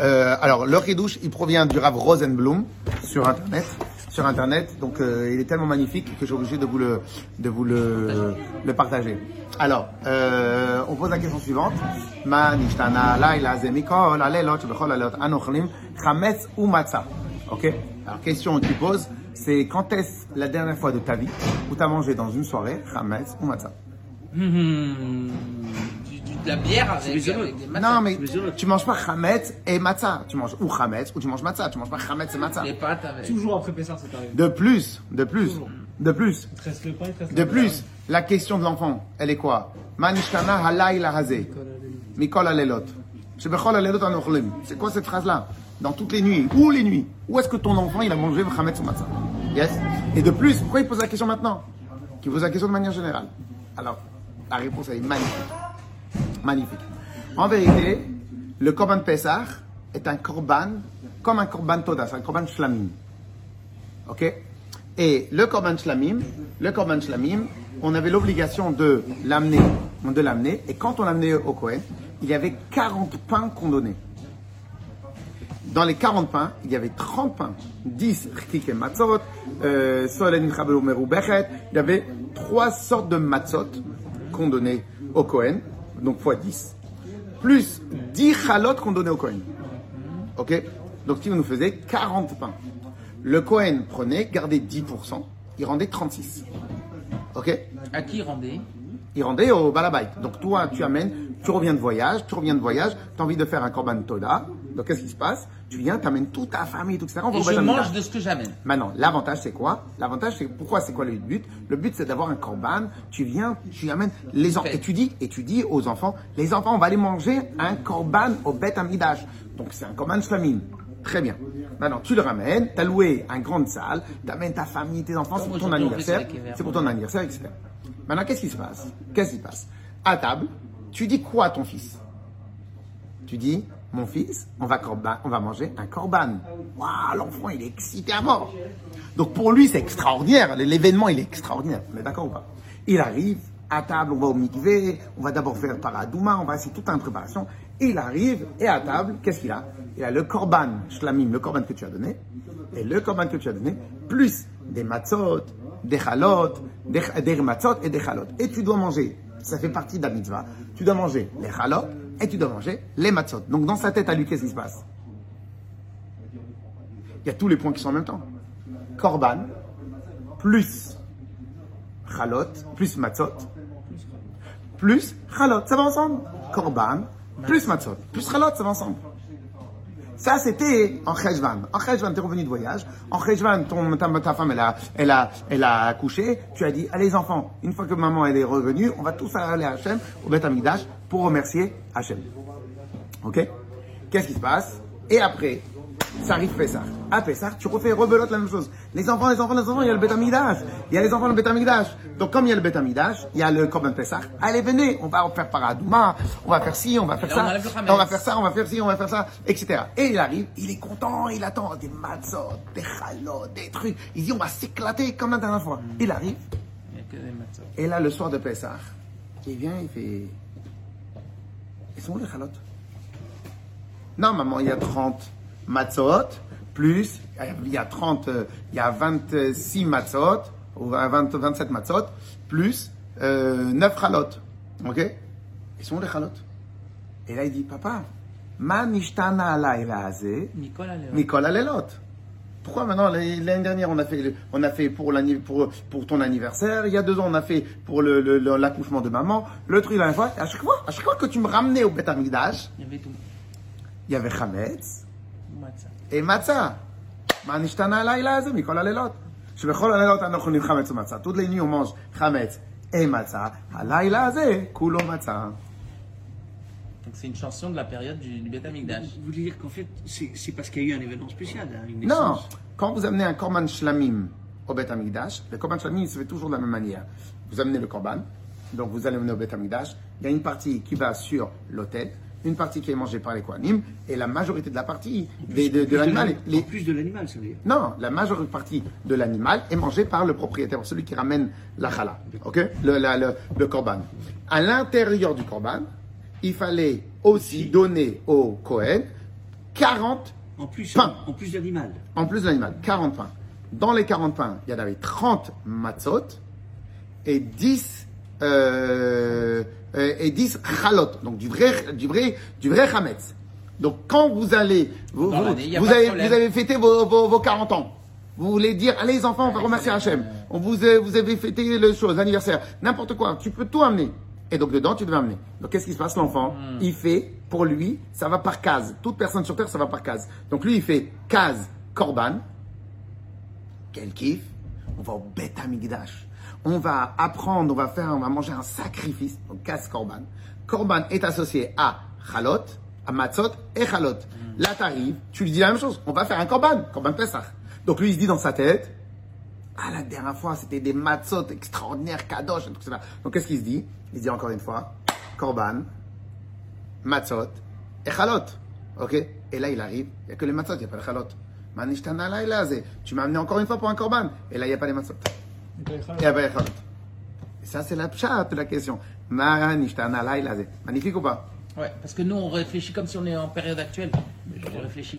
Euh, alors, le il provient du Rav Rosenblum sur Internet. Sur Internet, donc euh, il est tellement magnifique que j'ai obligé de vous le, de vous le, le partager. Alors, euh, on pose la question suivante. Ma nishtana laila zemikol alelot shebechol alelot anochlim chametz ou matzah. Ok? Alors, question que tu poses, c'est quand est-ce la dernière fois de ta vie où tu as mangé dans une soirée chametz ou matzah? Du- de la bière avec, avec des matzahs. Non, mais tu manges pas chametz et matzah. Tu manges ou chametz ou tu manges matzah. Tu manges pas chametz et matzah. Les pâtes avec. Toujours après Pessar, c'est arrivé. De plus, de plus, de plus, Il te reste le pain, il te reste de la plus, la question de l'enfant, elle est quoi? Manishtana halayla hazeh, mikol alelot. Shebechol alelot anochlim. C'est quoi cette phrase-là? Dans toutes les nuits. Où les nuits? Où est-ce que ton enfant, il a mangé chametz ou matzah? Yes? Et de plus, pourquoi il pose la question maintenant? Qu'il pose la question de manière générale. Alors, la réponse, elle est magnifique. Magnifique. En vérité, le Korban Pessah est un Korban comme un Korban Toda, c'est un Korban Shlamim. Ok? Et le Korban Shlamim, le Korban Shlamim, on avait l'obligation de l'amener, de l'amener, et quand on l'amenait au Kohen, il y avait 40 pains qu'on donnait. Dans les 40 pains, il y avait 30 pains, 10 rkik et matzot, euh, il y avait trois sortes de matzot qu'on donnait au Kohen, donc fois 10, plus 10 chalot qu'on donnait au Kohen. Ok? Donc, qui nous faisait 40 pains. Le Kohen prenait, gardait 10%, il rendait 36. Ok? À qui rendez il rendait au balabait. Donc toi, tu amènes, tu reviens de voyage, tu reviens de voyage, tu as envie de faire un korban toda. Donc qu'est-ce qui se passe? Tu viens, tu amènes toute ta famille, tout ça. On Et je mange de ce que j'amène. Maintenant, l'avantage c'est quoi? L'avantage c'est pourquoi c'est quoi le but? Le but c'est d'avoir un korban. Tu viens, tu amènes les enfants. Et tu dis, et tu dis aux enfants, les enfants, on va aller manger un korban au Beth Amidash. Donc c'est un korban shlamim. Très bien. Maintenant, tu le ramènes, tu as loué une grande salle, tu amènes ta famille, tes enfants, c'est pour ton anniversaire. C'est pour ton anniversaire, etc. Maintenant, qu'est-ce qui se passe? Qu'est-ce qui se passe? À table, tu dis quoi à ton fils? Tu dis, mon fils, on va, corban- on va manger un corban. Waouh, l'enfant, il est excité à mort. Donc pour lui, c'est extraordinaire. L'événement, il est extraordinaire. On est d'accord ou pas? Il arrive, à table, on va au mikvé, on va d'abord faire paradouma, on va essayer toute une préparation. Il arrive, et à table, qu'est-ce qu'il a? Il a le korban, shlamim, le korban que tu as donné, et le korban que tu as donné, plus des matzot, des chalot, des, des matzot et des chalot. Et tu dois manger, ça fait partie de la mitzvah, tu dois manger les chalot et tu dois manger les matzot. Donc dans sa tête à lui, qu'est-ce qui se passe? Il y a tous les points qui sont en même temps. Korban, plus chalot, plus matzot, plus chalot, ça va ensemble? Korban, plus matzot, plus chalot, ça va ensemble. Ça, c'était en Cheshvan. En Cheshvan, t'es revenu de voyage. En Cheshvan, ta, ta femme, elle a, elle, a, elle a accouché. Tu as dit, allez, enfants, une fois que maman, elle est revenue, on va tous aller à Hachem, au Beth Amikdash, pour remercier Hachem. Ok? Qu'est-ce qui se passe? Et après, ça arrive Pessah. À Pessah, tu refais rebelote la même chose. Les enfants, les enfants, les enfants, il y a le Beth Amikdash. Il y a les enfants, le Beth Amikdash. Donc, comme il y a le Beth Amikdash, il y a le Korban Pessah. Allez, venez, on va faire Paradouma, on va faire ci, on va faire on ça. on va faire ça, on va faire ci, on va faire ça, etc. Et il arrive, il est content, il attend des matzot, des chalots, des trucs. Il dit, on va s'éclater comme la dernière fois. Il arrive, Il n'y a que des matzahs. et là, le soir de Pessah, il vient, il fait. Ils sont où les chalotes? Non, maman, il y a 30 matzot, plus, il y a 30, euh, il y a 26 matzot, ou 20, 27 matzot, plus euh, 9 chalotes. Ok? Ils sont les chalotes Et là, il dit, papa, ma nishtana alayla Nicolas Alelot. Pourquoi maintenant l'année dernière on a fait on a fait pour pour pour ton anniversaire, il y a deux ans on a fait pour le le- le- l'accouchement de maman, le truc la dernière fois, à chaque fois à chaque fois que tu me ramenais au Beth Amikdash, Il y avait tout. il y avait chametz Matzah. et matzah. מה נשתנה הלילה הזה מכל הלילות? שבכל הלילות אנחנו אוכלים חמץ ומצה. toutes les nuits on mange חמץ et matzah. הלילה הזה כולו מצה. Donc c'est une chanson de la période du, du Beth Amikdash. Vous voulez dire qu'en fait, c'est c'est parce qu'il y a eu un événement spécial, hein, une Non, naissance. quand vous amenez un korban shlamim au Bet Amikdash, le korban shlamim il se fait toujours de la même manière. Vous amenez le korban, donc vous allez amener au Bet Amikdash. Il y a une partie qui va sur l'autel, une partie qui est mangée par les Kohanim, et la majorité de la partie des- de, de l'animal, l'ani- les- En plus de l'animal, ça veut dire. non, la majeure partie de l'animal est mangée par le propriétaire, celui qui ramène la chala, le, la- le, le korban. À l'intérieur du korban, il fallait aussi donner au Kohen 40 En plus, Pain. en plus de l'animal. en plus de l'animal. 40 pains. Dans les 40 pains, il y en avait 30 matzot et 10 euh, euh, et 10 chalot, donc du vrai du vrai du vrai chametz. Donc quand vous allez vous, vous, avez, vous avez fêté vos, vos, vos 40 ans. Vous voulez dire, allez les enfants, on va remercier Hachem. On vous, a- vous avez fêté le chose, l'anniversaire, n'importe quoi. Tu peux tout amener. Et donc dedans, tu devais amener. Donc qu'est-ce qui se passe L'enfant, Hmm. il fait, pour lui, ça va par case. Toute personne sur Terre, ça va par case. Donc lui, il fait case korban. Quel kiff On va au Bet Amigdash. On va apprendre, on va faire, on va manger un sacrifice. Donc case korban. Korban est associé à chalot, à matzot et chalot. Là, t'arrives, tu lui dis la même chose. On va faire un korban, korban Pesach. Donc lui, il se dit dans sa tête, ah, la dernière fois, c'était des matzot extraordinaires, kadosh, et tout. Donc, qu'est-ce qu'il se dit? Il se dit encore une fois, korban, matzot et chalot. Ok? Et là, il arrive, il n'y a que les matzot, il n'y a pas laïla, zé. Tu m'as amené encore une fois pour un korban. Et là, il n'y a pas les matzot. Et chalot. Et ça, c'est la pchat de la question. Magnifique ou pas? Ouais, parce que nous, on réfléchit comme si on est en période actuelle. Je réfléchis.